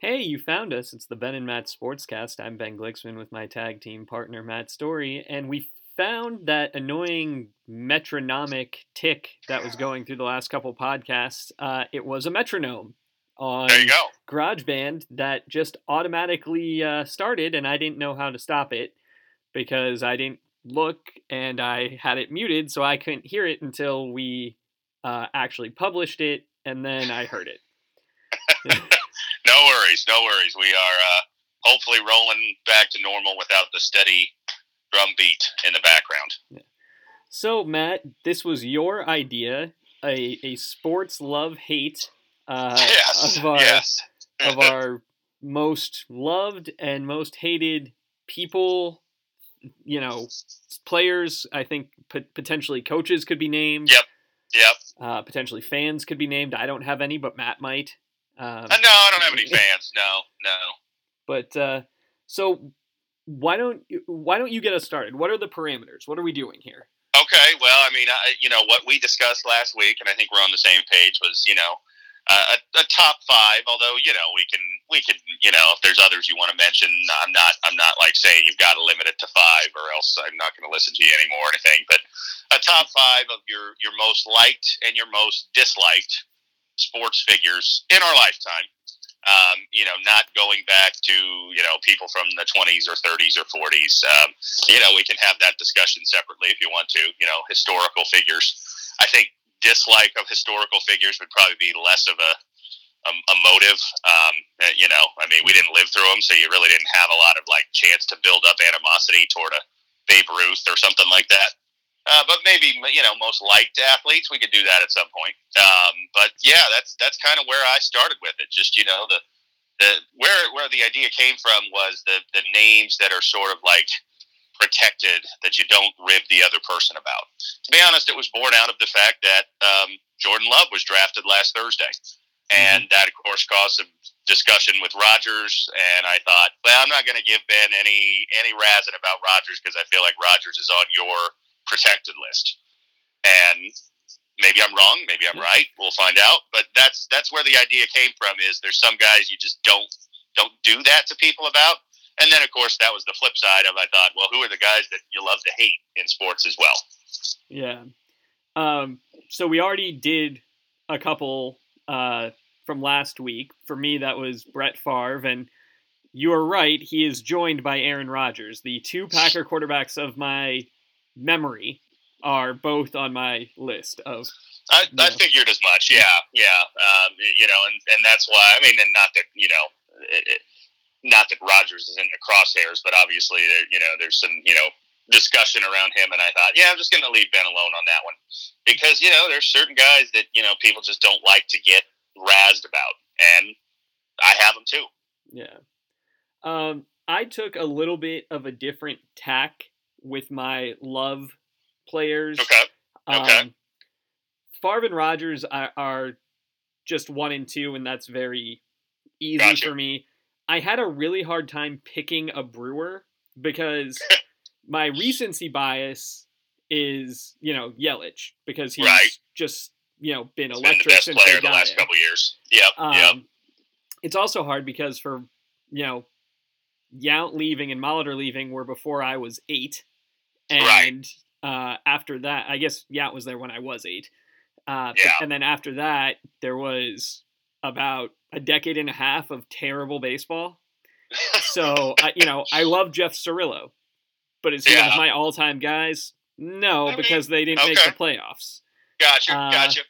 Hey, you found us. It's the Ben and Matt Sportscast. I'm Ben Glicksman with my tag team partner Matt Story, and we found that annoying metronomic tick that was going through the last couple podcasts. Uh, it was a metronome on There you go. GarageBand that just automatically uh, started, and I didn't know how to stop it because I didn't look and I had it muted, so I couldn't hear it until we uh, actually published it, and then I heard it. No worries, no worries. We are uh, hopefully rolling back to normal without the steady drum beat in the background. So, Matt, this was your idea, a, a sports love hate uh, yes, of our yes. of our most loved and most hated people. You know, players. I think pot- potentially coaches could be named. Yep. Yep. Uh, potentially fans could be named. I don't have any, but Matt might. Um, Uh, no, I don't have any fans. No, no. But uh, so why don't you, why don't you get us started? What are the parameters? What are we doing here? Okay, well, I mean, I, you know, what we discussed last week, and I think we're on the same page, was, you know, uh, a, a top five. Although, you know, we can, we can, you know, if there's others you want to mention, I'm not, I'm not like saying you've got to limit it to five, or else I'm not going to listen to you anymore or anything. But a top five of your your most liked and your most disliked sports figures in our lifetime. Um, you know, not going back to you know people from the 20s or 30s or 40s. Um, you know, we can have that discussion separately if you want to. You know, historical figures. I think dislike of historical figures would probably be less of a a, a motive. Um, uh, you know, I mean, we didn't live through them, so you really didn't have a lot of like chance to build up animosity toward a Babe Ruth or something like that. Uh, but maybe you know most liked athletes, we could do that at some point. Um, but yeah, that's that's kind of where I started with it. Just you know the the where where the idea came from was the the names that are sort of like protected that you don't rib the other person about. To be honest, it was born out of the fact that um, Jordan Love was drafted last Thursday, and that of course caused some discussion with Rodgers. And I thought, well, I'm not going to give Ben any any razzing about Rodgers because I feel like Rodgers is on your protected list. And maybe I'm wrong, maybe I'm right. We'll find out. But that's that's where the idea came from. Is there's some guys you just don't don't do that to people about. And then of course that was the flip side of I thought, well, who are the guys that you love to hate in sports as well? Yeah. Um, so we already did a couple uh, from last week. For me, that was Brett Favre, and you are right. He is joined by Aaron Rodgers. The two Packer quarterbacks of my memory are both on my list of. I, I figured as much. Yeah, yeah. Um, you know, and, and that's why. I mean, and not that you know, it, it, not that Rodgers is in the crosshairs, but obviously, there, you know, there's some you know discussion around him, and I thought, yeah, I'm just going to leave Ben alone on that one because you know, there's certain guys that you know people just don't like to get razzed about, and I have them too. Yeah. Um, I took a little bit of a different tack with my love players. Okay. Okay. Um, Favre and Rodgers are, are just one and two, and that's very easy Gotcha. for me. I had a really hard time picking a brewer because my recency bias is, you know, Yelich because he's Right. just, you know, been He's been the electric best since player they the last couple years. Yep. Um, yep. It's also hard because for you know, Yount leaving and Molitor leaving were before I was eight, Right. and uh, after that, I guess Yount was there when I was eight. Uh, but- Yeah. and then after that, there was about a decade and a half of terrible baseball. So I, you know, I love Jeff Cirillo, but is he one of my all-time guys? No, I mean, because they didn't make the playoffs. Gotcha, Uh, gotcha.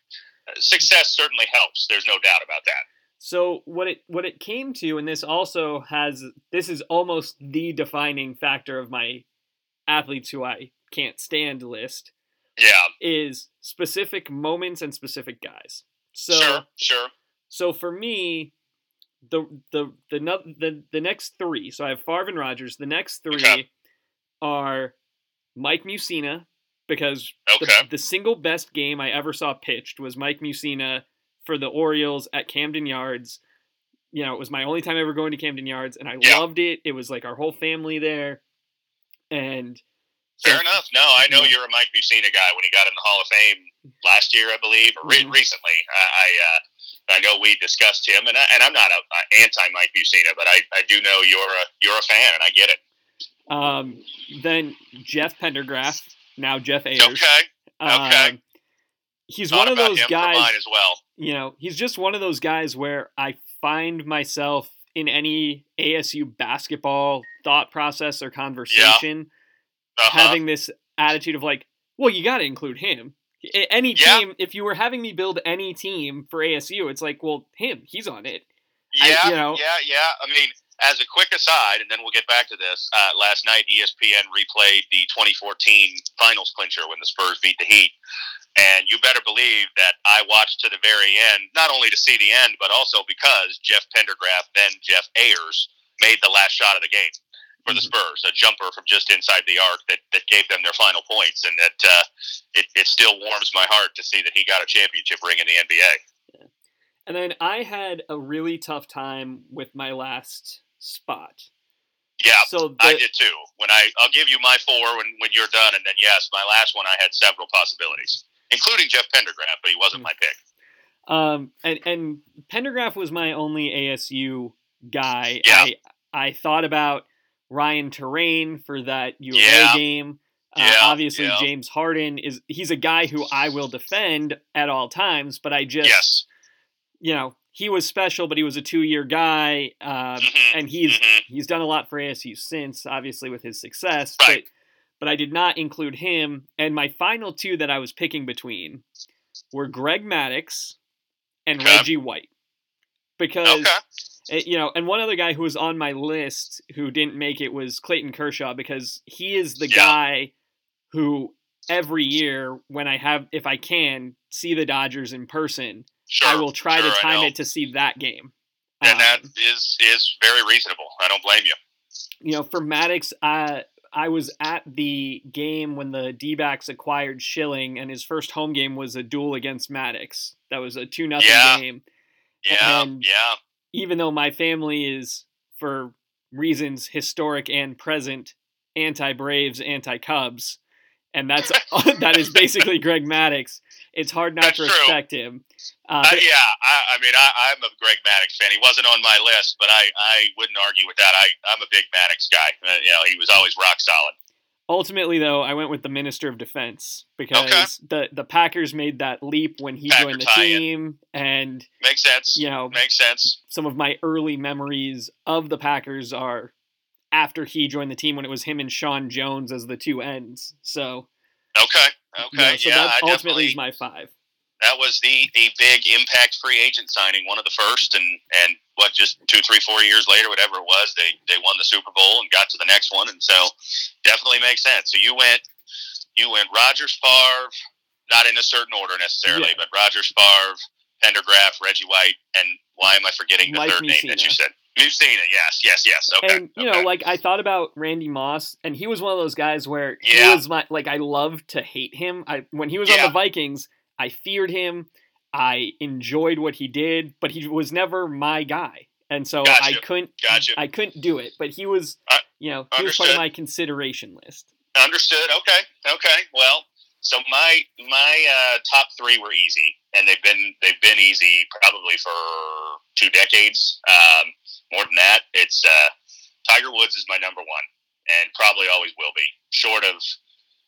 Success certainly helps. There's no doubt about that. So what it what it came to, and this also has this is almost the defining factor of my athletes who I can't stand list Yeah, is specific moments and specific guys. So sure, sure. so for me, the the the the the next three. So I have Favre and Rodgers. The next three Okay. are Mike Mussina because Okay. the, the single best game I ever saw pitched was Mike Mussina for the Orioles at Camden Yards. You know, it was my only time ever going to Camden Yards, and I Yeah. loved it. It was like our whole family there, and so- Fair enough. No, I know Yeah. you're a Mike Mussina guy when he got in the Hall of Fame last year, I believe, or re- Mhm. recently. I, I uh, I know we discussed him, and I, and I'm not a, a anti Mike Mussina, but I, I do know you're a you're a fan, and I get it. Um, then Jeff Pendergraph, now Jeff Ayers. Okay. Okay. Um, he's one of those guys. as well. You know, he's just one of those guys where I find myself in any ASU basketball thought process or conversation Uh-huh. having this attitude of like, well, you got to include him. Any Yeah. team, if you were having me build any team for ASU, it's like, well, him, he's on it. I- Yeah, you know- yeah, yeah. I mean, as a quick aside, and then we'll get back to this. Uh, last night, ESPN replayed the 2014 Finals clincher when the Spurs beat the Heat, and you better believe that I watched to the very end, not only to see the end, but also because Jeff Pendergraph, then Jeff Ayers, made the last shot of the game for the Mhm. Spurs, a jumper from just inside the arc that, that gave them their final points, and that uh, it, it still warms my heart to see that he got a championship ring in the NBA. And then I had a really tough time with my last spot. Yeah, So the, I did too. When I, I'll give you my four when, when you're done, and then yes, my last one I had several possibilities, including Jeff Pendergraph, but he wasn't my pick. Um, and and Pendergraph was my only ASU guy. Yeah. I I thought about Ryan Terrain for that U Yeah. Game. Uh, Yeah, obviously, yeah. James Harden is he's a guy who I will defend at all times, but I just Yes. you know he was special, but he was a two year guy, uh, Mhm, and he's mhm. he's done a lot for ASU since, obviously with his success. Right. But but I did not include him. And my final two that I was picking between were Greg Maddux and Okay. Reggie White, because Okay. you know, and one other guy who was on my list who didn't make it was Clayton Kershaw because he is the Yeah. guy who every year when I have if I can see the Dodgers in person, Sure. I will try sure, to time it to see that game. And that Um, is is very reasonable. I don't blame you. you know, for Maddux, I I was at the game when the D backs acquired Schilling, and his first home game was a duel against Maddux. That was a 2 nothing Yeah. game. Yeah. And- yeah. Even though my family is, for reasons historic and present, anti Braves, anti Cubs, and that's that is basically Greg Maddux. It's hard not That's to true. respect him. Uh, Uh, yeah, I, I mean, I, I'm a Greg Maddux fan. He wasn't on my list, but I, I wouldn't argue with that. I, I'm a big Maddux guy. Uh, you know, he was always rock solid. Ultimately, though, I went with the Minister of Defense because the the Packers made that leap when he Packer joined the team, and Makes sense. you know Makes sense. some of my early memories of the Packers are after he joined the team when it was him and Sean Jones as the two ends. So, Okay. You Okay. know, so yeah, that I ultimately definitely. is my five. that was the the big impact free agent signing, one of the first, and and what just two, three, four years later, whatever it was, they they won the Super Bowl and got to the next one, and so definitely makes sense. So you went you went Rodgers Favre, not in a certain order necessarily, Yeah. but Rodgers Favre, Pendergraph, Reggie White, and why am I forgetting the Mike third name that you said? Mussina, yes, yes, yes. Okay, and you okay. know, like I thought about Randy Moss, and he was one of those guys where he Yeah. was my like I loved to hate him. I when he was on the Vikings, I feared him. I enjoyed what he did, but he was never my guy, and so I couldn't. Gotcha. I couldn't do it. But he was, Uh, you know, he was part of my consideration list. Understood. Okay. Okay. Well, so my my uh, top three were easy, and they've been they've been easy probably for two decades. Um, more than that, it's uh, Tiger Woods is my number one, and probably always will be. Short of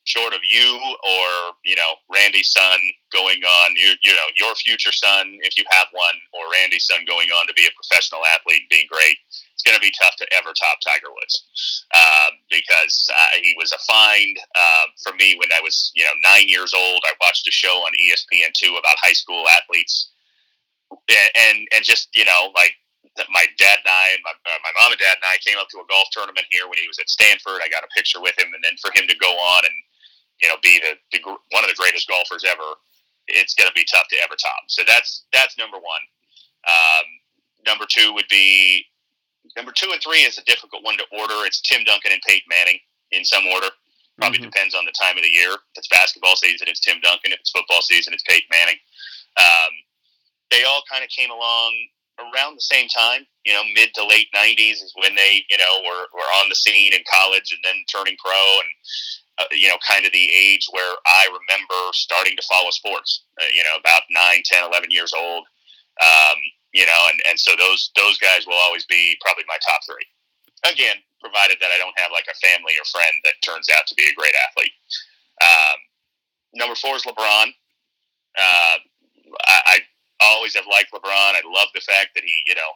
short of you or you know Randy's son going on, you you know your future son if you have one, or Randy's son going on to be a professional athlete, being great. It's going to be tough to ever top Tiger Woods um, because uh, he was a find uh, for me when I was, you know, nine years old. I watched a show on ESPN two about high school athletes, and, and just you know, like that my dad and I my, uh, my mom and dad and I came up to a golf tournament here when he was at Stanford. I got a picture with him, and then for him to go on and you know be the, the one of the greatest golfers ever, it's going to be tough to ever top. So that's that's number one. Um, number two would be number two and three is a difficult one to order. It's Tim Duncan and Peyton Manning in some order. Probably Mhm. depends on the time of the year. If it's basketball season, it's Tim Duncan. If it's football season, it's Peyton Manning. Um, they all kind of came along around the same time. You know, mid to late '90s is when they, you know, were, were on the scene in college and then turning pro, and uh, you know, kind of the age where I remember starting to follow sports. Uh, you know, about nine, ten, eleven years old Um, you know, and, and so those those guys will always be probably my top three. Again, provided that I don't have like a family or friend that turns out to be a great athlete. Um, number four is LeBron. Uh, I, I always have liked LeBron. I love the fact that he, you know,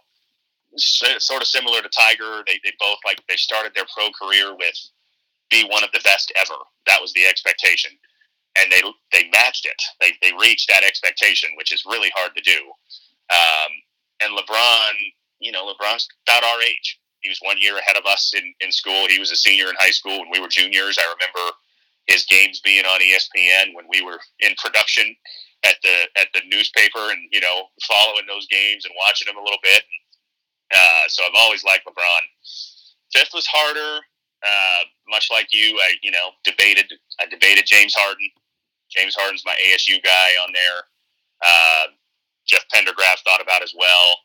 sort of similar to Tiger. They, they both like they started their pro career with be one of the best ever. That was the expectation, and they they matched it. They they reached that expectation, which is really hard to do. Um, and LeBron, you know, LeBron's about our age. He was one year ahead of us in, in school. He was a senior in high school when we were juniors. I remember his games being on ESPN when we were in production at the at the newspaper, and you know, following those games and watching them a little bit. Uh, so I've always liked LeBron. Fifth was harder. Uh, much like you, I you know debated. I debated James Harden. James Harden's my ASU guy on there. Uh, Jeff Pendergraph thought about as well.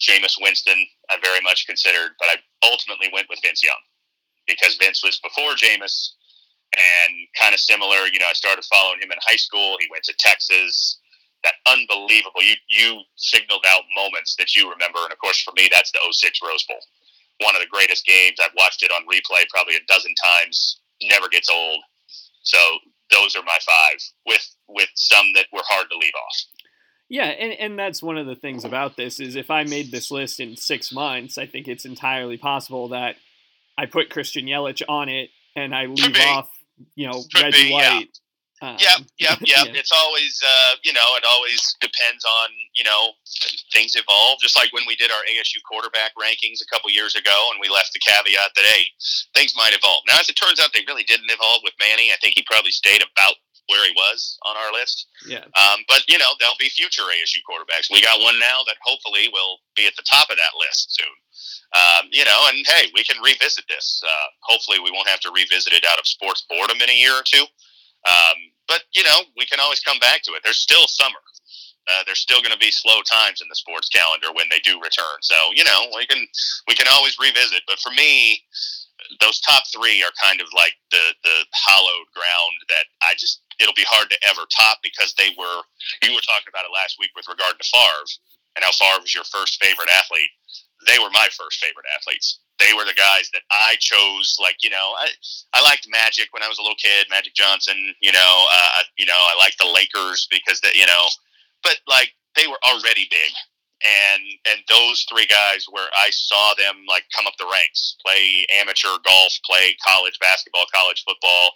Jameis Winston, I very much considered, but I ultimately went with Vince Young because Vince was before Jameis and kind of similar. You know, I started following him in high school. He went to Texas. That unbelievable. You you signaled out moments that you remember, and of course for me, that's the 06 Rose Bowl. One of the greatest games. I've watched it on replay probably a dozen times. Never gets old. So those are my five, with with some that were hard to leave off. Yeah, and, and that's one of the things about this is if I made this list in six months, I think it's entirely possible that I put Christian Yelich on it and I leave off, you know, Could Reggie be, White. Yeah. Um, yep, yep, yep. yeah. It's always, uh, you know, it always depends on, you know, things evolve. Just like when we did our ASU quarterback rankings a couple years ago, and we left the caveat that hey, things might evolve. Now, as it turns out, they really didn't evolve with Manny. I think he probably stayed about where he was on our list. Yeah. Um, but you know, there'll be future ASU quarterbacks. We got one now that hopefully will be at the top of that list soon. Um, you know, and hey, we can revisit this. Uh, hopefully, we won't have to revisit it out of sports boredom in a year or two. Um, but you know, we can always come back to it. There's still summer. Uh, there's still going to be slow times in the sports calendar when they do return. So you know, we can we can always revisit. But for me, those top three are kind of like the the hallowed ground that I just it'll be hard to ever top because they were you were talking about it last week with regard to Favre and how Favre was your first favorite athlete. They were my first favorite athletes. They were the guys that I chose. Like you know, I I liked Magic when I was a little kid. Magic Johnson. You know, uh, you know, I liked the Lakers because that you know, but like they were already big and and those three guys where I saw them like come up the ranks, play amateur golf, play college basketball, college football,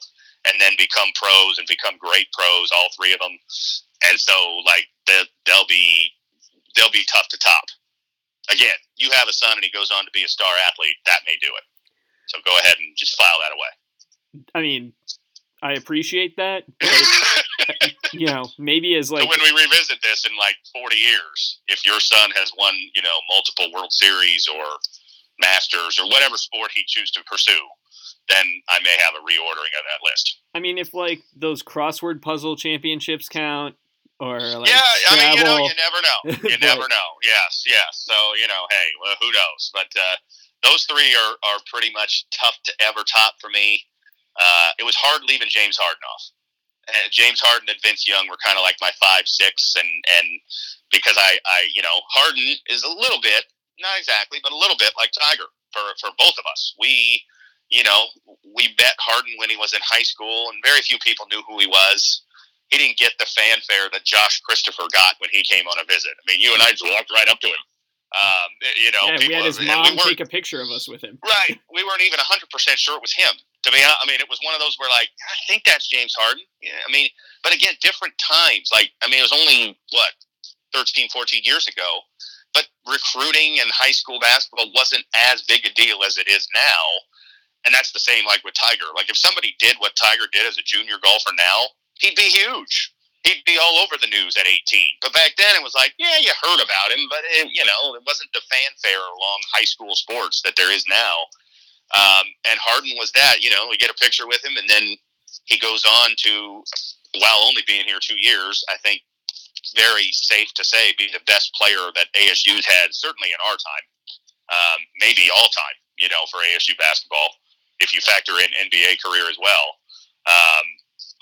and then become pros and become great pros, all three of them. And so like they'll be they'll be tough to top. Again, you have a son and he goes on to be a star athlete, that may do it. So go ahead and just file that away. I mean, I appreciate that. But, you know, maybe as like so when we revisit this in like 40 years, if your son has won, you know, multiple World Series or Masters or whatever sport he chooses to pursue, then I may have a reordering of that list. I mean, if like those crossword puzzle championships count, or like yeah, I mean, you know, you never know. You never know. Yes, yes. So you know, hey, well, who knows? But uh, those three are are pretty much tough to ever top for me. Uh, it was hard leaving James Harden off. Uh, James Harden and Vince Young were kind of like my five, six, and and because I, I, you know, Harden is a little bit, not exactly, but a little bit like Tiger for for both of us. We, you know, we bet Harden when he was in high school, and very few people knew who he was. He didn't get the fanfare that Josh Christopher got when he came on a visit. I mean, you and I just walked right up to him. Um, you know, yeah, we had his mom we take a picture of us with him. Right. We weren't even 100% sure it was him. To be honest, I mean, it was one of those where, like, I think that's James Harden. Yeah, I mean, but again, different times. Like, I mean, it was only, what, 13, 14 years ago. But recruiting and high school basketball wasn't as big a deal as it is now. And that's the same, like, with Tiger. Like, if somebody did what Tiger did as a junior golfer now, he'd be huge. He'd be all over the news at 18. But back then, it was like, yeah, you heard about him, but, it, you know, it wasn't the fanfare along high school sports that there is now. Um, and Harden was that, you know, we get a picture with him, and then he goes on to, while only being here two years, I think very safe to say, be the best player that ASU's had, certainly in our time, um, maybe all time, you know, for ASU basketball, if you factor in NBA career as well. Um,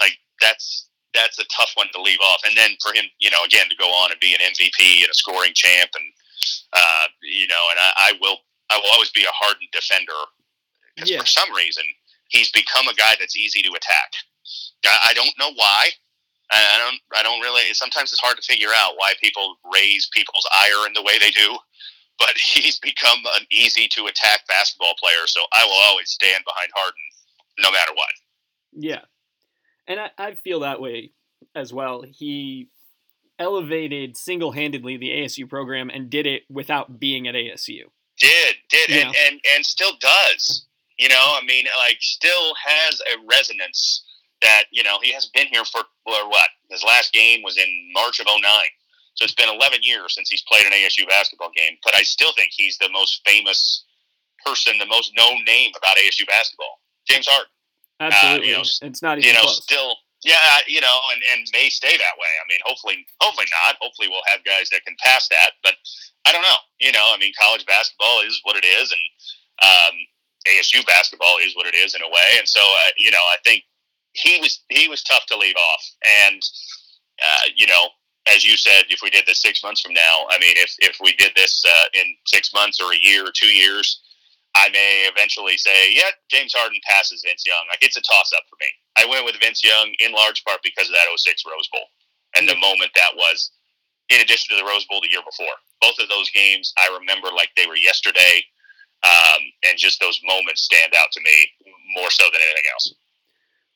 like that's that's a tough one to leave off. And then for him, you know, again to go on and be an MVP and a scoring champ, and uh, you know, and I, I will I will always be a hardened defender because Yeah. for some reason he's become a guy that's easy to attack. I, I don't know why. I, I don't. I don't really. Sometimes it's hard to figure out why people raise people's ire in the way they do. But he's become an easy to attack basketball player. So I will always stand behind Harden, no matter what. Yeah. And I, I feel that way as well. He elevated single handedly the ASU program and did it without being at ASU. Did did Yeah. and, and and still does. You know, I mean, like, still has a resonance that you know he has been here for or what? His last game was in March of 09. So it's been 11 years since he's played an ASU basketball game. But I still think he's the most famous person, the most known name about ASU basketball. James Harden. Absolutely. you know, it's not even you know, close. still, yeah, you know, and, and may stay that way. I mean, hopefully, hopefully not. Hopefully, we'll have guys that can pass that. But I don't know. You know, I mean, college basketball is what it is, and um, ASU basketball is what it is in a way. And so, uh, you know, I think he was he was tough to leave off. And uh, you know, as you said, if we did this six months from now, I mean, if if we did this uh, in six months or a year or two years. I may eventually say, yeah, James Harden passes Vince Young. Like it's a toss up for me. I went with Vince Young in large part because of that 06 Rose Bowl and the moment that was, in addition to the Rose Bowl the year before. Both of those games I remember like they were yesterday, um, and just those moments stand out to me more so than anything else.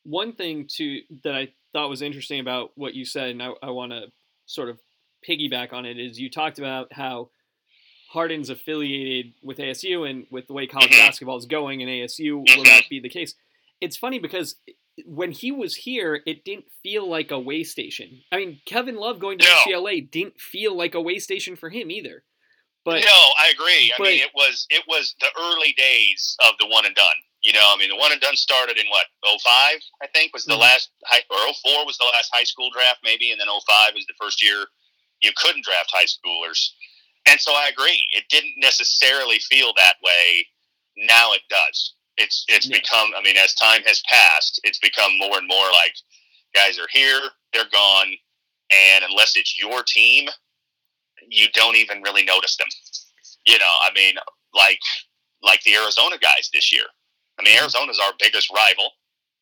One thing to that I thought was interesting about what you said, and I, I want to sort of piggyback on it, is you talked about how Harden's affiliated with ASU, and with the way college Mhm. basketball is going in ASU, will that be the case? It's funny because when he was here, it didn't feel like a way station. I mean, Kevin Love going to No. UCLA didn't feel like a way station for him either. But no, I agree. I mean, it was it was the early days of the one and done. You know, I mean, the one and done started in what 05, I think, was the Mhm. last high, or 04 was the last high school draft, maybe, and then 05 was the first year you couldn't draft high schoolers. And so I agree. It didn't necessarily feel that way. Now it does. It's it's Yeah. become. I mean, as time has passed, it's become more and more like guys are here, they're gone, and unless it's your team, you don't even really notice them. You know, I mean, like like the Arizona guys this year. I mean. Arizona's our biggest rival.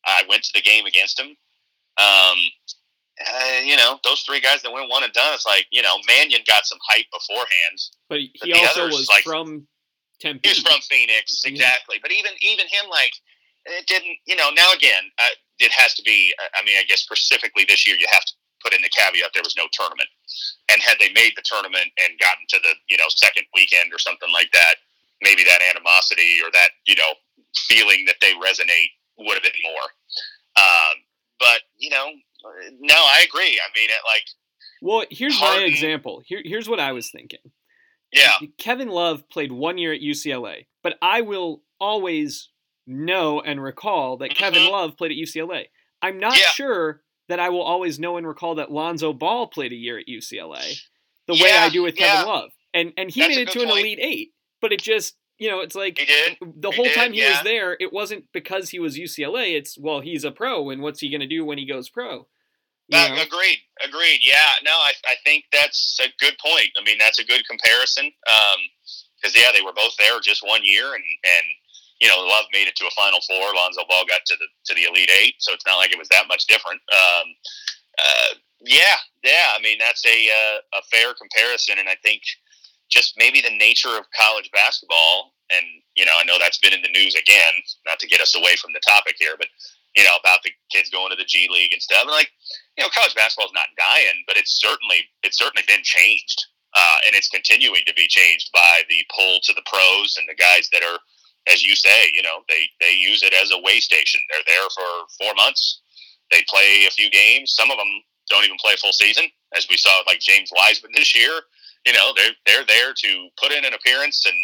I went to the game against them. Um, uh, you know, those three guys that went one and done. It's like you know, Mannion got some hype beforehand. but he But also others, was like- from Tempe. He was from Phoenix, Yeah. exactly. But even even him, like it didn't. You know, now again, uh, it has to be. uh, I mean, I guess specifically this year, you have to put in the caveat there was no tournament. And had they made the tournament and gotten to the you know second weekend or something like that, maybe that animosity or that you know feeling that they resonate would have been more. Um, but you know, no, I agree. I mean, it like Well, here's my example. Here, here's what I was thinking. yeah, Kevin Love played one year at UCLA, but I will always know and recall that Kevin Mhm. Love played at UCLA. I'm not Yeah. sure that I will always know and recall that Lonzo Ball played a year at UCLA the way I do with yeah. Kevin Love. And and he That's made it to an point. Elite Eight, but it just you know it's like the He whole did, time he yeah. was there, it wasn't because he was UCLA. It's well, he's a pro, and what's he going to do when he goes pro? Uh, agreed. Agreed. Yeah. No, I, I think that's a good point. I mean, that's a good comparison. Because yeah, they were both there just one year, and and you know, Love made it to a Final Four. Lonzo Ball got to the to the Elite Eight, so it's not like it was that much different. Um, uh, yeah, yeah. I mean, that's a uh, a fair comparison, and I think just maybe the nature of college basketball, and you know, I know that's been in the news again. Not to get us away from the topic here, but you know, about the kids going to the G League and stuff. And like, you know, college basketball is not dying, but it's certainly it's certainly been changed, uh, and it's continuing to be changed by the pull to the pros and the guys that are, as you say, you know, they they use it as a way station. They're there for four months. They play a few games. Some of them don't even play a full season, as we saw with like James Wiseman this year. You know, they're they're there to put in an appearance, and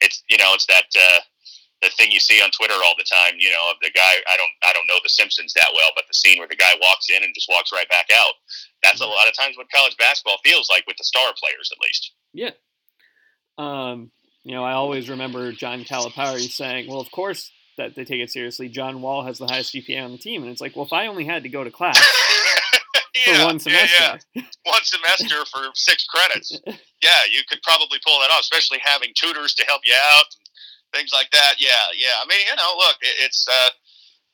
it's you know it's that. Uh, the thing you see on Twitter all the time, you know, of the guy. I don't, I don't know the Simpsons that well, but the scene where the guy walks in and just walks right back out. That's a lot of times what college basketball feels like with the star players, at least. Yeah. Um, you know, I always remember John Calipari saying, "Well, of course that they take it seriously. John Wall has the highest GPA on the team," and it's like, well, if I only had to go to class yeah, one semester. Yeah, yeah. One semester for six credits. Yeah, you could probably pull that off, especially having tutors to help you out and things like that. Yeah, yeah. I mean, you know, look, it, it's uh,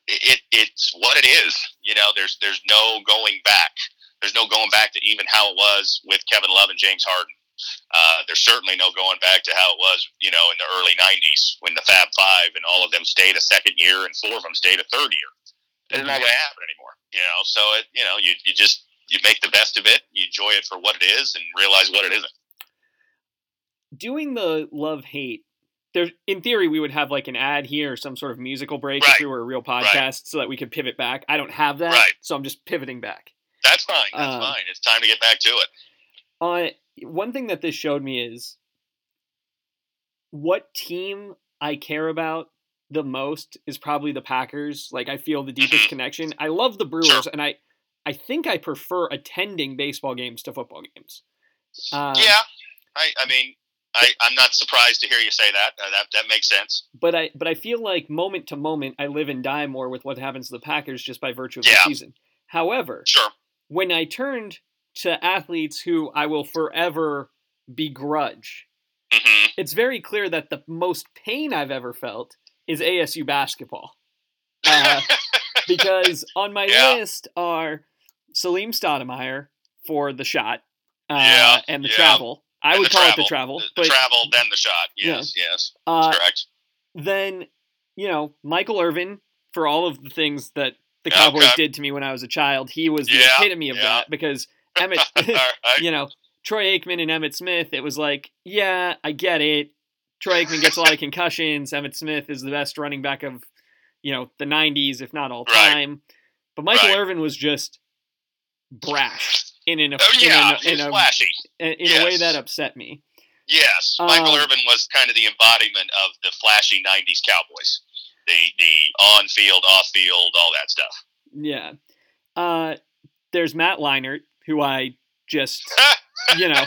it it's what it is. You know, there's there's no going back. There's no going back to even how it was with Kevin Love and James Harden. Uh, there's certainly no going back to how it was, you know, in the early '90s when the Fab Five and all of them stayed a second year and four of them stayed a third year. It's not going to happen anymore, you know. So it, you know, you you just you make the best of it, you enjoy it for what it is, and realize what it isn't. Doing the love hate there in theory we would have like an ad here or some sort of musical break Right. if we were a real podcast Right. so that we could pivot back. I don't have that, Right. so I'm just pivoting back. That's fine. That's Um, fine. It's time to get back to it. Uh, one thing that this showed me is what team I care about the most is probably the Packers. Like I feel the deepest Mhm. connection. I love the Brewers, and I I think I prefer attending baseball games to football games. Um, yeah, I, I mean, I, I'm not surprised to hear you say that. Uh, that that makes sense. but I but I feel like moment to moment I live and die more with what happens to the Packers just by virtue of Yeah. the season. However, Sure. when I turned to athletes who I will forever begrudge, hmm it's very clear that the most pain I've ever felt is ASU basketball. Uh, because on my Yeah. list are Salim Stoudemire for the shot uh, Yeah, and the yeah. travel. I And would call it the travel. travel, the, the but travel, then the shot. Yes, yes, uh, correct. then you know Michael Irvin for all of the things that the Cowboys okay. did to me when I was a child. He was the epitome of that because Emmitt, right. you know, Troy Aikman and Emmitt Smith. It was like, yeah, I get it. Troy Aikman gets a lot of concussions. Emmitt Smith is the best running back of you know the '90s, if not all Right. time. But Michael Right. Irvin was just brash in an Oh yeah, in, a, in, a, flashy. in a way that upset me. Yes, Michael Um, Irvin was kind of the embodiment of the flashy '90s Cowboys. The the on field, off field, all that stuff. Yeah. Uh, there's Matt Leinart, who I just, you know,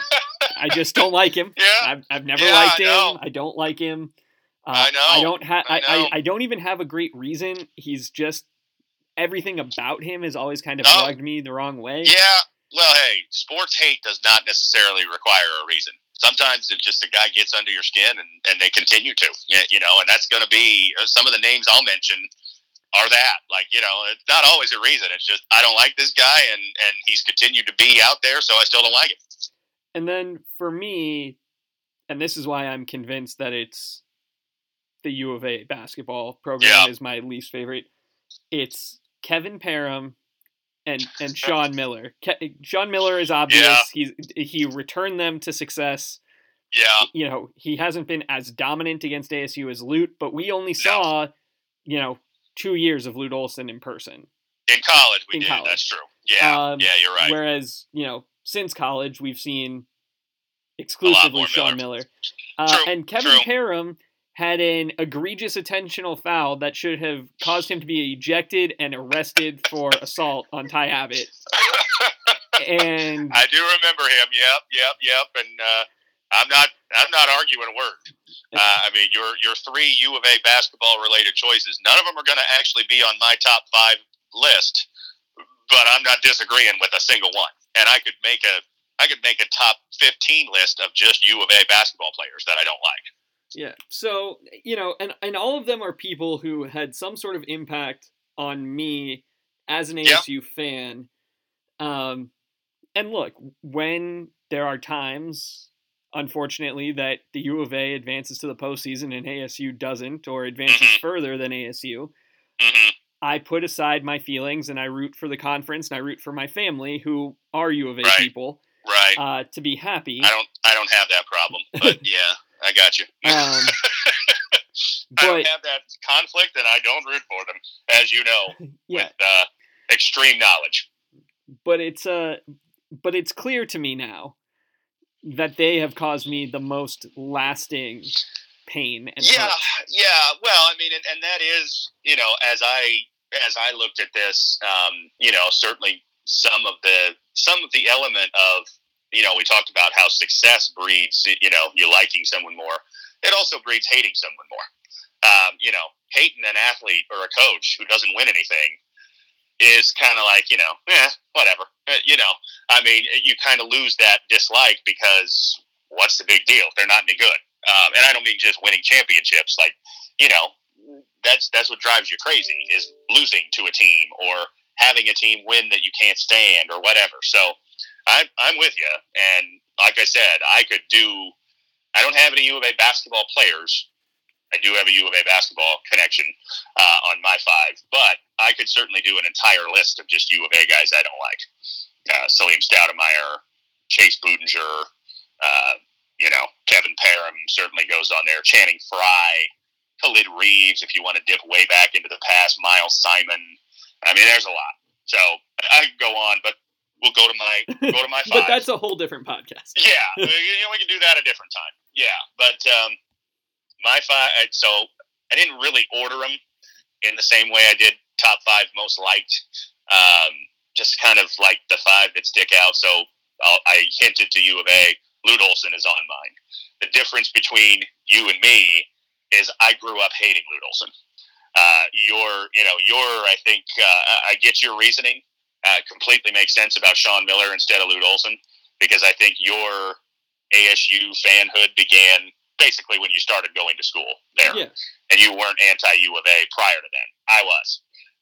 I just don't like him. Yeah, I've, I've never Yeah, liked him. know. I don't like him. Uh, I know. I don't have. I, I. I, I don't even have a great reason. He's just everything about him has always kind of No. rugged me the wrong way. yeah. Well, hey, sports hate does not necessarily require a reason. Sometimes it's just a guy gets under your skin, and, and they continue to. You know, and that's going to be uh, some of the names I'll mention are that. Like, you know, it's not always a reason. It's just I don't like this guy, and and he's continued to be out there, so I still don't like him. And then for me, and this is why I'm convinced that it's the U of A basketball program Yeah. is my least favorite. It's Kevin Parrom and and Sean Miller. Ke- Sean Miller is obvious. Yeah. He's he returned them to success. Yeah, You know, he hasn't been as dominant against ASU as Lute, but we only saw, you know, two years of Lute Olson in person. in college we In did. college. That's true. Yeah, Um, yeah, you're right. Whereas, you know, since college, we've seen exclusively Sean Miller. Uh, True, and Kevin true. Parrom had an egregious attentional foul that should have caused him to be ejected and arrested for assault on Ty Abbott. And I do remember him. Yep, yep, yep. And uh, I'm not, I'm not arguing a word. Uh, I mean, your your three U of A basketball related choices. None of them are going to actually be on my top five list, but I'm not disagreeing with a single one. And I could make a, I could make a top 15 list of just U of A basketball players that I don't like. yeah, so you know, and and all of them are people who had some sort of impact on me as an Yeah. ASU fan. Um, and look, when there are times, unfortunately, that the U of A advances to the postseason and ASU doesn't, or advances Mhm. further than ASU, hmm I put aside my feelings and I root for the conference and I root for my family, who are U of A Right. people, Right. uh, to be happy. I don't, I don't have that problem. But yeah, I got you. Um, I don't have that conflict, and I don't root for them, as you know, yeah, with uh, extreme knowledge. but it's uh, but it's clear to me now that they have caused me the most lasting pain and Yeah, hurt. yeah. Well, I mean, and, and that is, you know, as I as I looked at this, um, you know, certainly some of the some of the element of, you know, we talked about how success breeds, you know, you liking someone more. It also breeds hating someone more. Um, you know, hating an athlete or a coach who doesn't win anything is kind of like you know, eh, whatever. Uh, you know, I mean, you kind of lose that dislike because what's the big deal? They're not any good. Um, and I don't mean just winning championships. Like, you know, that's that's what drives you crazy is losing to a team or having a team win that you can't stand or whatever. So I'm I'm with you. And like I said, I could do. I don't have any U of A basketball players. I do have a U of A basketball connection uh, on my five, but I could certainly do an entire list of just U of A guys I don't like. Uh, Salim Stoudemire, Chase Budinger, uh, you know, Kevin Parrom certainly goes on there. Channing Frye, Khalid Reeves, if you want to dip way back into the past, Miles Simon. I mean, there's a lot. So I could go on, but we'll go to my go to my but that's a whole different podcast. Yeah, you know, we can do that a different time. Yeah, but um, my five. So I didn't really order them in the same way I did top five most liked. Um, just kind of like the five that stick out. So I'll, I hinted to U of A. Lute Olson is on mine. The difference between you and me is I grew up hating Lute Olson. Uh, your, you know, your, I think, uh, I get your reasoning. Uh, completely makes sense about Sean Miller instead of Lute Olson because I think your ASU fanhood began basically when you started going to school there, yeah. and you weren't anti U of A prior to then. I was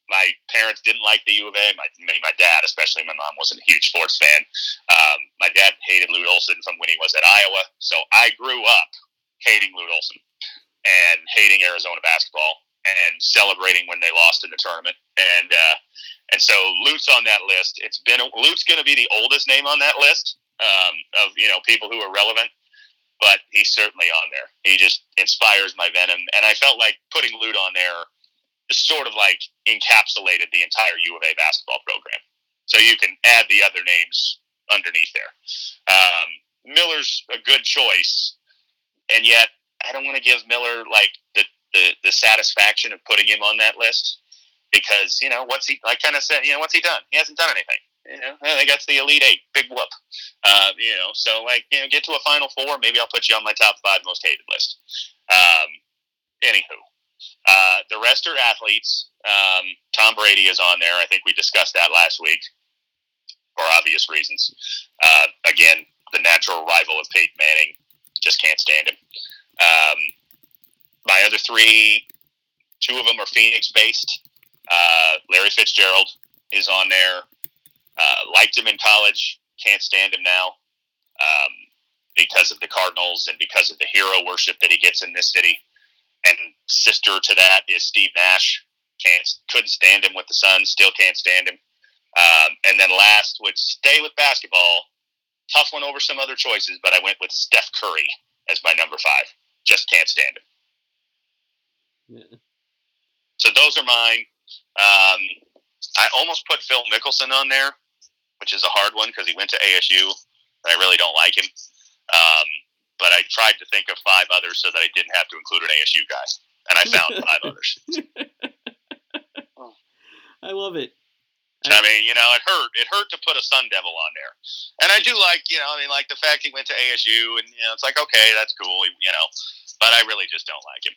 my parents didn't like the U of A. My my dad, especially my mom, wasn't a huge sports fan. Um, my dad hated Lute Olson from when he was at Iowa, so I grew up hating Lute Olson and hating Arizona basketball and celebrating when they lost in the tournament. And uh, and so Lute's on that list. It's been Lute's going to be the oldest name on that list um, of you know people who are relevant. But he's certainly on there. He just inspires my venom, and I felt like putting Lute on there sort of like encapsulated the entire U of A basketball program. So you can add the other names underneath there. Um, Miller's a good choice, and yet I don't want to give Miller like the, the, the satisfaction of putting him on that list because you know what's he? I kind of said, you know, what's he done? He hasn't done anything. You know, they got to the Elite Eight, big whoop. Uh, you know, so like you know, get to a Final Four, maybe I'll put you on my top five most hated list. Um, anywho, uh, the rest are athletes. Um, Tom Brady is on there. I think we discussed that last week for obvious reasons. Uh, again, the natural rival of Peyton Manning. Just can't stand him. Um, my other three, two of them are Phoenix based. Uh, Larry Fitzgerald is on there. Uh, liked him in college. Can't stand him now um, because of the Cardinals and because of the hero worship that he gets in this city and sister to that is Steve Nash. Can't couldn't stand him with the Suns. Still can't stand him. Um, and then last would stay with basketball. Tough one over some other choices, but I went with Steph Curry as my number five. Just can't stand him. Yeah. So those are mine. Um, I almost put Phil Mickelson on there, which is a hard one because he went to ASU, and I really don't like him. Um, but I tried to think of five others so that I didn't have to include an ASU guy, and I found five others. I love it. I mean, you know, it hurt. It hurt to put a Sun Devil on there, and I do like, you know, I mean, like the fact he went to ASU, and you know, it's like, okay, that's cool, you know, but I really just don't like him.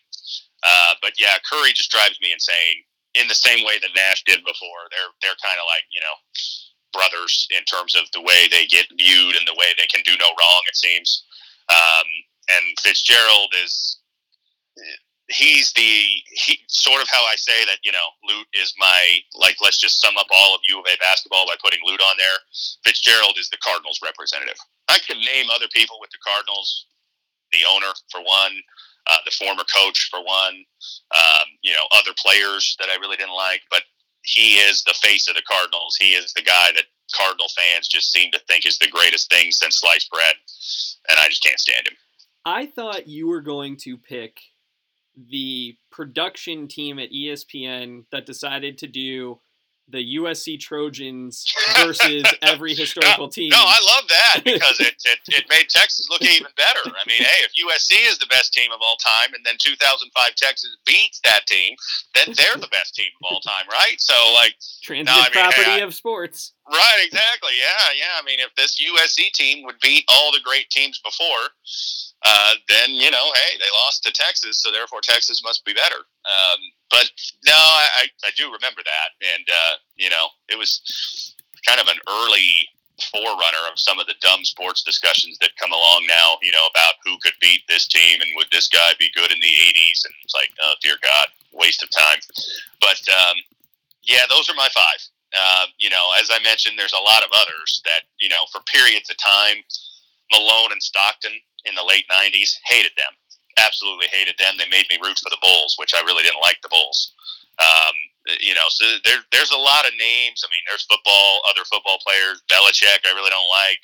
Uh, but yeah, Curry just drives me insane. In the same way that Nash did before, they're they're kind of like you know brothers in terms of the way they get viewed and the way they can do no wrong. It seems. Um, and Fitzgerald is he's the he sort of how I say that you know Lute is my like let's just sum up all of U of A basketball by putting Lute on there. Fitzgerald is the Cardinals representative. I could name other people with the Cardinals, the owner for one, uh, the former coach for one, um, you know other players that I really didn't like, but he is the face of the Cardinals. He is the guy that Cardinal fans just seem to think is the greatest thing since sliced bread, and I just can't stand him. I thought you were going to pick the production team at ESPN that decided to do the USC Trojans versus every historical no, team. No, I love that because it, it, it made Texas look even better. I mean, hey, if USC is the best team of all time and then 2005 Texas beats that team, then they're the best team of all time, right? So, like, transitive no, I mean, property hey, I, of sports. Right, exactly. Yeah, yeah. I mean, if this USC team would beat all the great teams before, uh, then, you know, hey, they lost to Texas, so therefore Texas must be better. Um, but no, I, I do remember that, and uh, you know, it was kind of an early forerunner of some of the dumb sports discussions that come along now. You know, about who could beat this team and would this guy be good in the '80s, and it's like, oh dear God, waste of time. But um, yeah, those are my five. Uh, you know, as I mentioned, there's a lot of others that you know for periods of time. Malone and Stockton in the late '90s hated them absolutely hated them. They made me root for the Bulls, which I really didn't like the Bulls. Um, you know, so there, there's a lot of names. I mean, there's football, other football players. Belichick, I really don't like,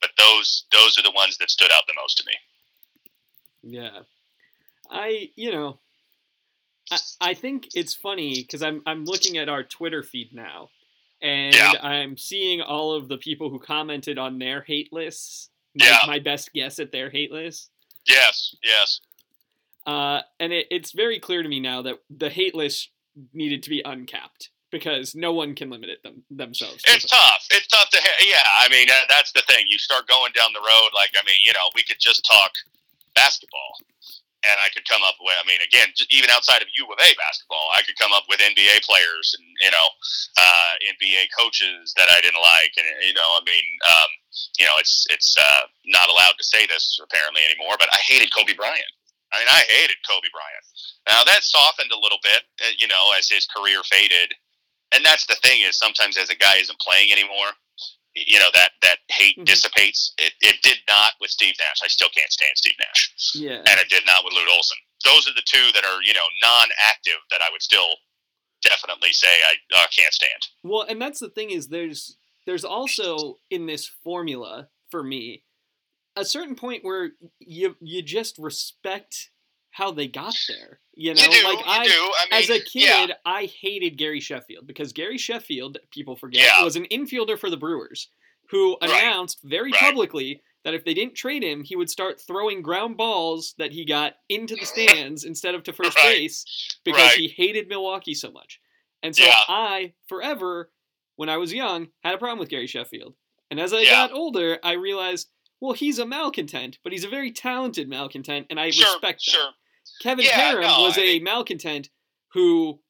but those those are the ones that stood out the most to me. Yeah, I you know, I, I think it's funny because I'm I'm looking at our Twitter feed now, and yeah. I'm seeing all of the people who commented on their hate lists. My, yeah. my best guess at their hate list. Yes, yes. Uh, and it, it's very clear to me now that the hate list needed to be uncapped because no one can limit it them, themselves. It's tough. It's tough to, yeah. I mean, that's the thing. You start going down the road, like, I mean, you know, we could just talk basketball and I could come up with. I mean, again, even outside of U of A basketball, I could come up with NBA players and you know uh, NBA coaches that I didn't like, and you know, I mean, um, you know, it's it's uh, not allowed to say this apparently anymore, but I hated Kobe Bryant. I mean, I hated Kobe Bryant. Now that softened a little bit, uh, you know, as his career faded. And that's the thing is sometimes as a guy isn't playing anymore, you know that that hate mm-hmm. dissipates. It, it did not with Steve Nash. I still can't stand Steve Nash. Yeah, and it did not with Lute Olson. Those are the two that are you know non-active that I would still definitely say I uh, can't stand. Well, and that's the thing is there's there's also in this formula for me a certain point where you you just respect how they got there. You know, you do, like I, I mean, as a kid, yeah. I hated Gary Sheffield because Gary Sheffield, people forget, yeah. was an infielder for the Brewers who announced right. very right. publicly that if they didn't trade him, he would start throwing ground balls that he got into the stands instead of to first right. base because he hated Milwaukee so much. And so yeah. I, forever, when I was young, had a problem with Gary Sheffield. And as I got older, I realized, well, he's a malcontent, but he's a very talented malcontent, and I sure, respect that. Sure. Kevin yeah, Parrom no, was I a malcontent who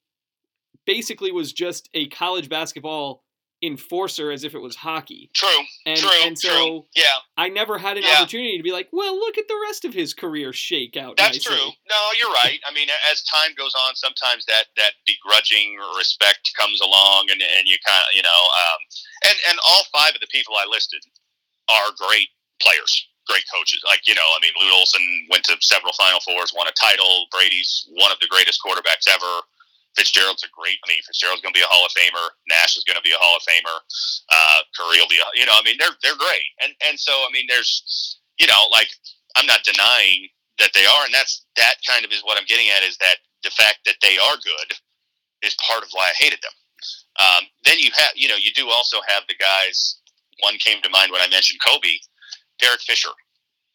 basically was just a college basketball enforcer as if it was hockey. True. And, true. And so true. Yeah. I never had an yeah. opportunity to be like, well, look at the rest of his career shake out. That's nicely. true. No, you're right. I mean, as time goes on, sometimes that that begrudging respect comes along, and and you kind of you know, um, and and all five of the people I listed are great players great coaches. Like, you know, I mean, Lute Olson went to several Final Fours, won a title. Brady's one of the greatest quarterbacks ever. Fitzgerald's a great. I mean, Fitzgerald's going to be a Hall of Famer. Nash is going to be a Hall of Famer. Uh, Curry will be. A, you know, I mean, they're they're great. And and so I mean, there's, you know, like I'm not denying that they are, and that's that kind of is what I'm getting at is that the fact that they are good is part of why I hated them. Um, then you have, you know, you do also have the guys. One came to mind when I mentioned Kobe Derek Fisher.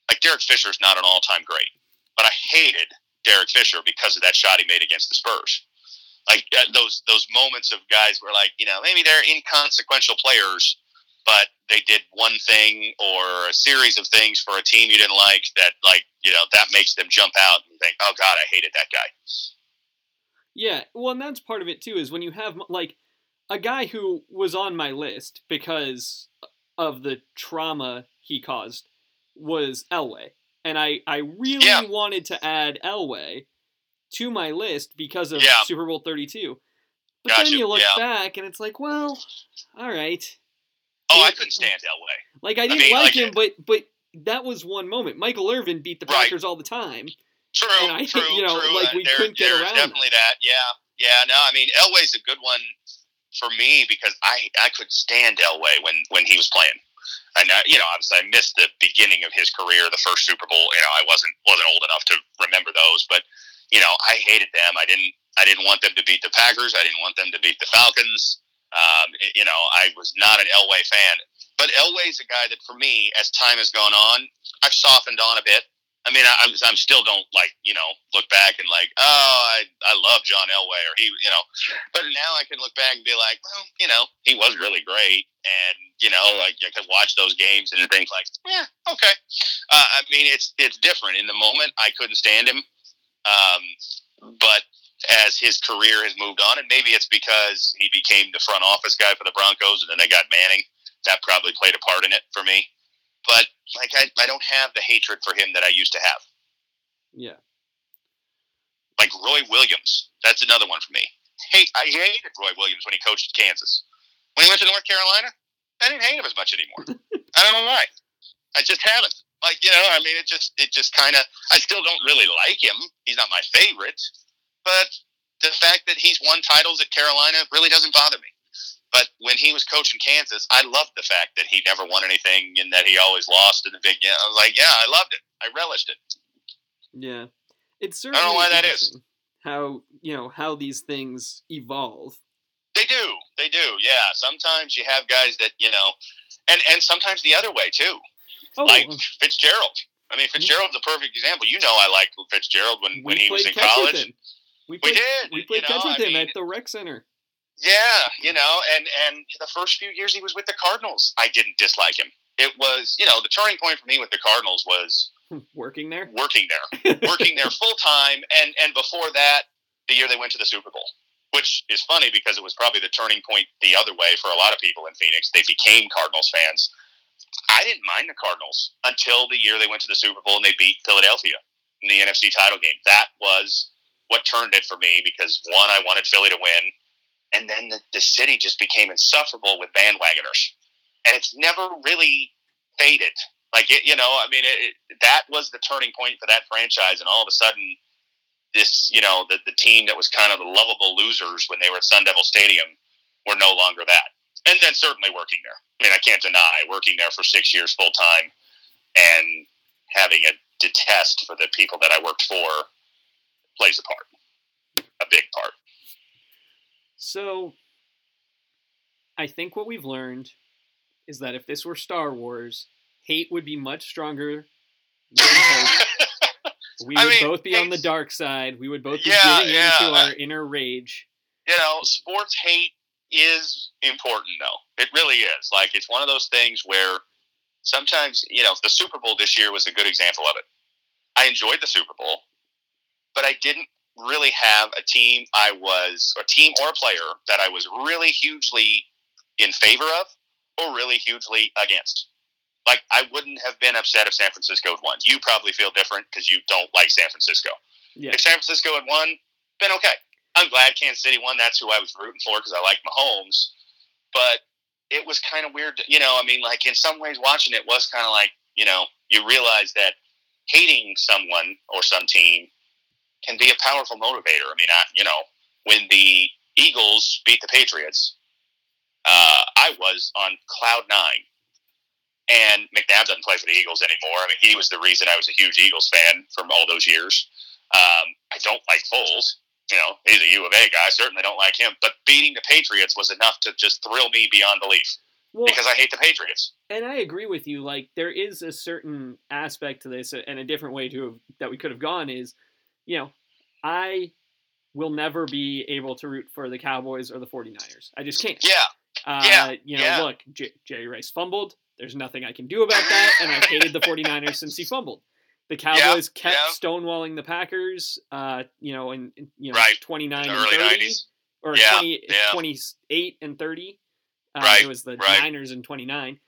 Like Derek Fisher is not an all-time great, but I hated Derek Fisher because of that shot he made against the Spurs. Like uh, those those moments of guys where like you know maybe they're inconsequential players, but they did one thing or a series of things for a team you didn't like that like you know that makes them jump out and think oh god I hated that guy. Yeah, well, and that's part of it too. Is when you have like a guy who was on my list because of the trauma he caused was Elway. And I, I really yeah. wanted to add Elway to my list because of yeah. Super Bowl 32. But then you look yeah. back and it's like, well, all right. Oh, I couldn't stand Elway. Like I didn't I mean, like, like him, but but that was one moment. Michael Irvin beat the Packers right. all the time. True, and I, true, you know, true. like uh, we there, couldn't get around definitely that. that. Yeah, yeah. No, I mean Elway's a good one for me because I I could stand Elway when when he was playing. And uh, you know, obviously, I missed the beginning of his career, the first Super Bowl. You know, I wasn't wasn't old enough to remember those, but you know, I hated them. I didn't I didn't want them to beat the Packers. I didn't want them to beat the Falcons. Um, you know, I was not an Elway fan. But Elway's a guy that, for me, as time has gone on, I've softened on a bit. I mean, I, I'm still don't like you know look back and like oh I I love John Elway or he you know, but now I can look back and be like well you know he was really great and you know like you can watch those games and think like yeah okay, uh, I mean it's it's different in the moment I couldn't stand him, um, but as his career has moved on, and maybe it's because he became the front office guy for the Broncos, and then they got Manning. That probably played a part in it for me. But like, I, I don't have the hatred for him that I used to have. Yeah. Like Roy Williams, that's another one for me. Hey, I hated Roy Williams when he coached Kansas. When he went to North Carolina, I didn't hate him as much anymore. I don't know why. I just haven't. Like you know, I mean, it just it just kind of. I still don't really like him. He's not my favorite, but the fact that he's won titles at Carolina really doesn't bother me. But when he was coaching Kansas, I loved the fact that he never won anything and that he always lost in the big game. I was like, yeah, I loved it. I relished it. Yeah, it's certainly. I don't know why that is. How you know how these things evolve. They do. They do. Yeah. Sometimes you have guys that you know, and and sometimes the other way too. Oh, like Fitzgerald. I mean, Fitzgerald's a perfect example. You know, I liked Fitzgerald when, when he was in college. We, played, we did. We played you know, catch with I him mean, at the rec center. Yeah, you know, and and the first few years he was with the Cardinals, I didn't dislike him. It was, you know, the turning point for me with the Cardinals was working there, working there, working there full time, and and before that, the year they went to the Super Bowl, which is funny because it was probably the turning point the other way for a lot of people in Phoenix. They became Cardinals fans. I didn't mind the Cardinals until the year they went to the Super Bowl and they beat Philadelphia in the NFC title game. That was what turned it for me because one, I wanted Philly to win, and then the, the city just became insufferable with bandwagoners, and it's never really faded. Like it, you know, I mean, it, it, that was the turning point for that franchise, and all of a sudden, this, you know, the the team that was kind of the lovable losers when they were at Sun Devil Stadium were no longer that. And then certainly working there. I mean, I can't deny working there for six years full time and having a detest for the people that I worked for plays a part, a big part. So, I think what we've learned is that if this were Star Wars, hate would be much stronger than hope. We would I mean, both be on the dark side. We would both be Yeah, giving yeah, into our inner rage. you know, sports hate is important, though. It really is. Like, it's one of those things where sometimes, you know, the Super Bowl this year was a good example of it. I enjoyed the Super Bowl, but I didn't really have a team I was, a team or a player that I was really hugely in favor of or really hugely against. Like, I wouldn't have been upset if San Francisco had won. You probably feel different because you don't like San Francisco. Yeah. If San Francisco had won, been okay. I'm glad Kansas City won. That's who I was rooting for because I like Mahomes. But it was kind of weird. To, you know, I mean, like in some ways, watching it was kind of like, you know, you realize that hating someone or some team can be a powerful motivator. I mean, I, you know, when the Eagles beat the Patriots, uh, I was on cloud nine. And McNabb doesn't play for the Eagles anymore. I mean, he was the reason I was a huge Eagles fan from all those years. Um, I don't like Foles. You know, he's a U of A guy. I certainly don't like him. But beating the Patriots was enough to just thrill me beyond belief Well, because I hate the Patriots. and I agree with you. Like there is a certain aspect to this, and a different way to have, that we could have gone is, you know, I will never be able to root for the Cowboys or the 49ers. I just can't. Yeah, Uh, Yeah, you know, yeah. look, J- Jerry Rice fumbled. There's nothing I can do about that, and I've hated the 49ers since he fumbled. The Cowboys kept yeah. stonewalling the Packers, uh, you know, in, in, you know, Right. 29 in and 30, '90s. or Yeah, 20, yeah. 28 and 30. Uh, Right, It was the right. Niners in 29.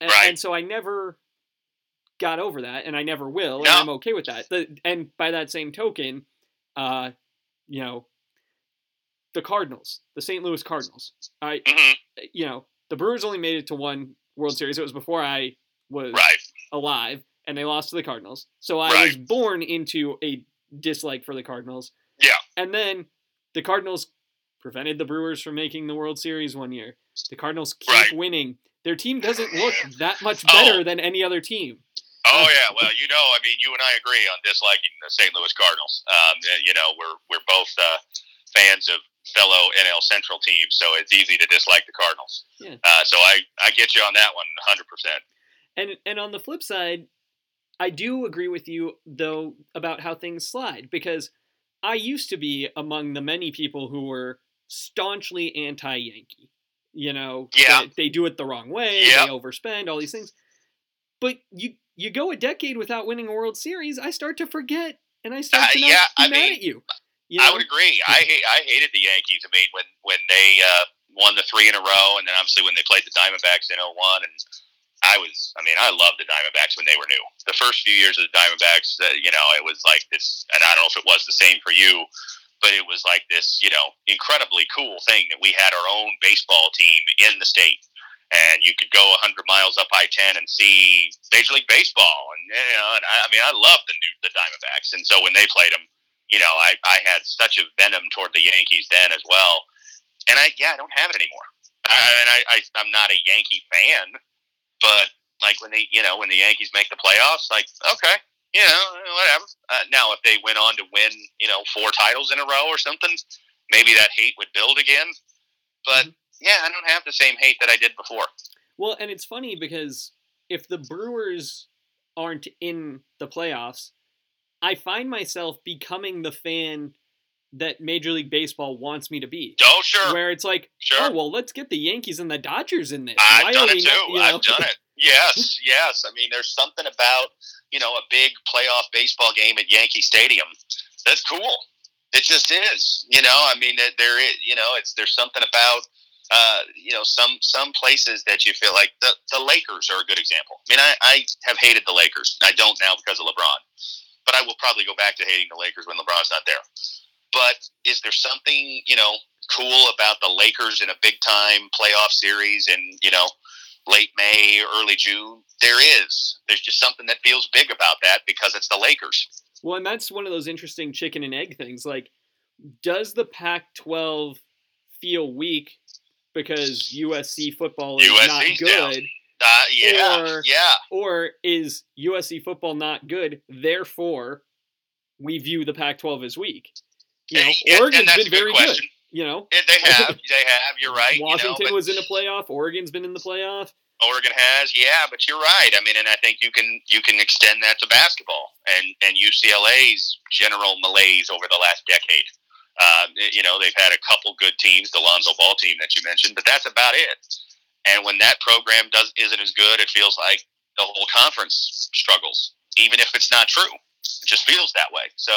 And, Right. and so I never got over that, and I never will, and No. I'm okay with that. The, and by that same token, uh, you know, the Cardinals, the St. Louis Cardinals, I, hmm you know, the Brewers only made it to one World Series. It was before I was Right. alive, and they lost to the Cardinals. So I Right. was born into a dislike for the Cardinals. Yeah. And then the Cardinals prevented the Brewers from making the World Series one year. The Cardinals keep Right. winning. Their team doesn't look that much Oh. better than any other team. Oh yeah, well, you know, I mean, you and I agree on disliking the St. Louis Cardinals. Um, you know, we're we're both uh, fans of fellow NL Central teams, so it's easy to dislike the Cardinals. Yeah. Uh, so I I get you on that one, hundred percent. And and on the flip side, I do agree with you though about how things slide because I used to be among the many people who were staunchly anti-Yankee. You know, Yeah. they, they do it the wrong way, Yep. they overspend, all these things. But you you go a decade without winning a World Series, I start to forget and I start Uh, to not yeah, I mad mean, at you. You know? I would agree. I hate I hated the Yankees. I mean, when when they uh, won the three in a row, and then obviously when they played the Diamondbacks in 01, and I was, I mean, I loved the Diamondbacks when they were new. The first few years of the Diamondbacks, uh, you know, it was like this, and I don't know if it was the same for you, but it was like this, you know, incredibly cool thing that we had our own baseball team in the state. And you could go 100 miles up I-10 and see Major League Baseball, and you know, and I, I mean, I loved the new, the Diamondbacks, and so when they played them, you know, I, I had such a venom toward the Yankees then as well, and I yeah, I don't have it anymore. I, and I, I I'm not a Yankee fan, but like when they you know when the Yankees make the playoffs, like okay, you know whatever. Uh, now if they went on to win you know four titles in a row or something, maybe that hate would build again. But mm-hmm. Yeah, I don't have the same hate that I did before. Well, and it's funny because if the Brewers aren't in the playoffs, I find myself becoming the fan that Major League Baseball wants me to be. Oh, sure. Where it's like, sure. oh well, let's get the Yankees and the Dodgers in this. I've Why done it too. Not, you know? I've done it. Yes, yes. I mean, there's something about you know a big playoff baseball game at Yankee Stadium that's cool. It just is. You know, I mean, there is. You know, it's there's something about. Uh, you know, some some places that you feel like the, the Lakers are a good example. I mean, I, I have hated the Lakers. I don't now because of LeBron but I will probably go back to hating the Lakers when LeBron's not there. But is there something you know cool about the Lakers in a big time playoff series in you know late May, early June? There is. There's just something that feels big about that because it's the Lakers. Well, and that's one of those interesting chicken and egg things. Like, does the Pac-12 feel weak because USC football is not good? Down. Uh, yeah, or, yeah. Or is USC football not good? Therefore, we view the Pac-12 as weak. You know, and, Oregon's and been very question. good. You know, and they have, they have. You're right. Washington you know, was in a playoff. Oregon's been in the playoff. Oregon has, yeah, but you're right. I mean, and I think you can you can extend that to basketball and and UCLA's general malaise over the last decade. Uh, you know, they've had a couple good teams, the Lonzo Ball team that you mentioned, but that's about it. And when that program does isn't as good, it feels like the whole conference struggles, even if it's not true. It just feels that way. So,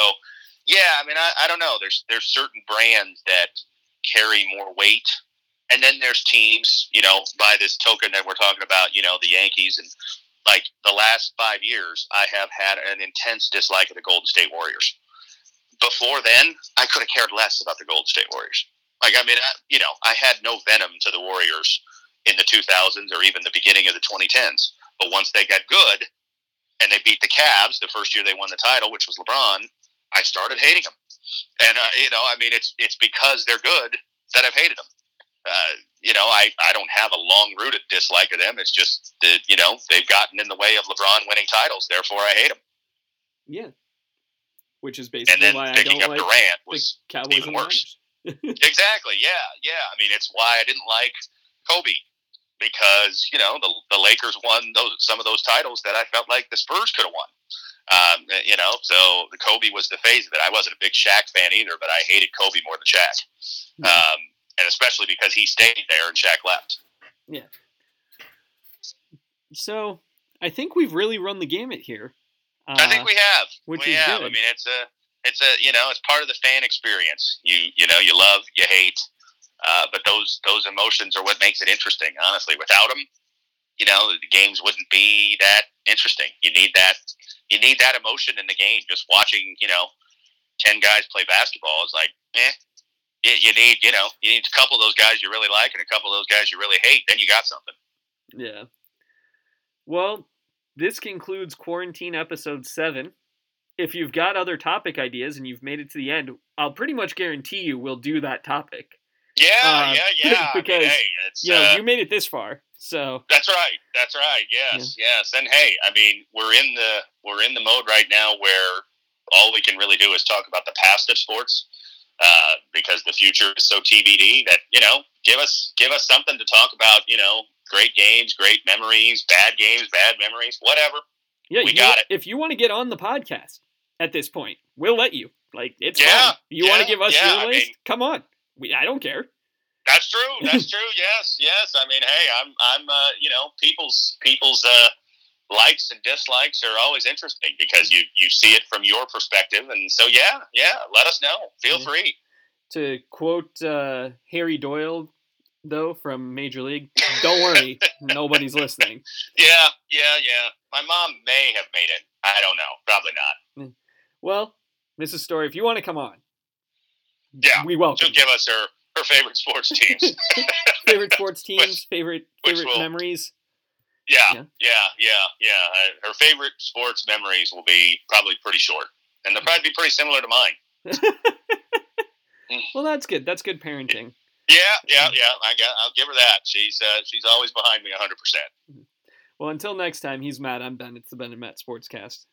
yeah, I mean, I, I don't know. There's there's certain brands that carry more weight, and then there's teams, you know, by this token that we're talking about, you know, the Yankees and like the last five years, I have had an intense dislike of the Golden State Warriors. Before then, I could have cared less about the Golden State Warriors. Like, I mean, I, you know, I had no venom to the Warriors in the 2000s or even the beginning of the 2010s. But once they got good and they beat the Cavs the first year they won the title, which was LeBron, I started hating them. And uh, you know, I mean, it's it's because they're good that I've hated them. Uh, you know, I, I don't have a long rooted dislike of them. It's just that you know they've gotten in the way of LeBron winning titles. Therefore, I hate them. Yeah, which is basically and then why picking I don't up like Durant was Cowboys even worse. exactly. Yeah, yeah. I mean, it's why I didn't like Kobe because you know the the Lakers won those some of those titles that I felt like the Spurs could have won. Um, you know, so the Kobe was the phase of it. I wasn't a big Shaq fan either, but I hated Kobe more than Shaq, mm-hmm. um, and especially because he stayed there and Shaq left. Yeah. So I think we've really run the gamut here. Uh, I think we have. Which we is have. good. I mean, it's a it's a you know it's part of the fan experience. You you know you love you hate. Uh, but those those emotions are what makes it interesting. Honestly, without them, you know, the games wouldn't be that interesting. You need that you need that emotion in the game. Just watching, you know, ten guys play basketball is like, eh. You need, you know, you need a couple of those guys you really like and a couple of those guys you really hate. Then you got something. Yeah. Well, this concludes quarantine episode seven. If you've got other topic ideas and you've made it to the end, I'll pretty much guarantee you we'll do that topic. Yeah, uh, yeah, yeah. because I mean, hey, it's, you know uh, you made it this far, so that's right. That's right. Yes, yeah. yes. And hey, I mean, we're in the we're in the mode right now where all we can really do is talk about the past of sports uh, because the future is so TBD that you know give us give us something to talk about. You know, great games, great memories, bad games, bad memories, whatever. Yeah, we got it. If you want to get on the podcast at this point, we'll let you. Like it's yeah. You yeah, want to give us yeah, your I list? mean, Come on. We, I don't care. That's true. That's true. Yes, yes. I mean, hey, I'm, I'm, uh, you know, people's, people's uh, likes and dislikes are always interesting because you you see it from your perspective, and so yeah, yeah, let us know. Feel Yeah. free. To quote uh, Harry Doyle, though, from Major League, don't worry, nobody's listening. Yeah, yeah, yeah. My mom may have made it. I don't know. Probably not. Well, Mrs. Story, if you want to come on, Yeah, we welcome. She'll give us her her favorite sports teams. favorite sports teams, favorite which favorite will- memories. Yeah, Yeah. yeah, yeah, yeah. Uh, her favorite sports memories will be probably pretty short, and they'll probably be pretty similar to mine. Well, that's good. That's good parenting. Yeah, yeah, yeah. I got. I'll give her that. She's uh, she's always behind me hundred percent. Well, until next time, he's Matt. I'm Ben. It's the Ben and Matt Sportscast.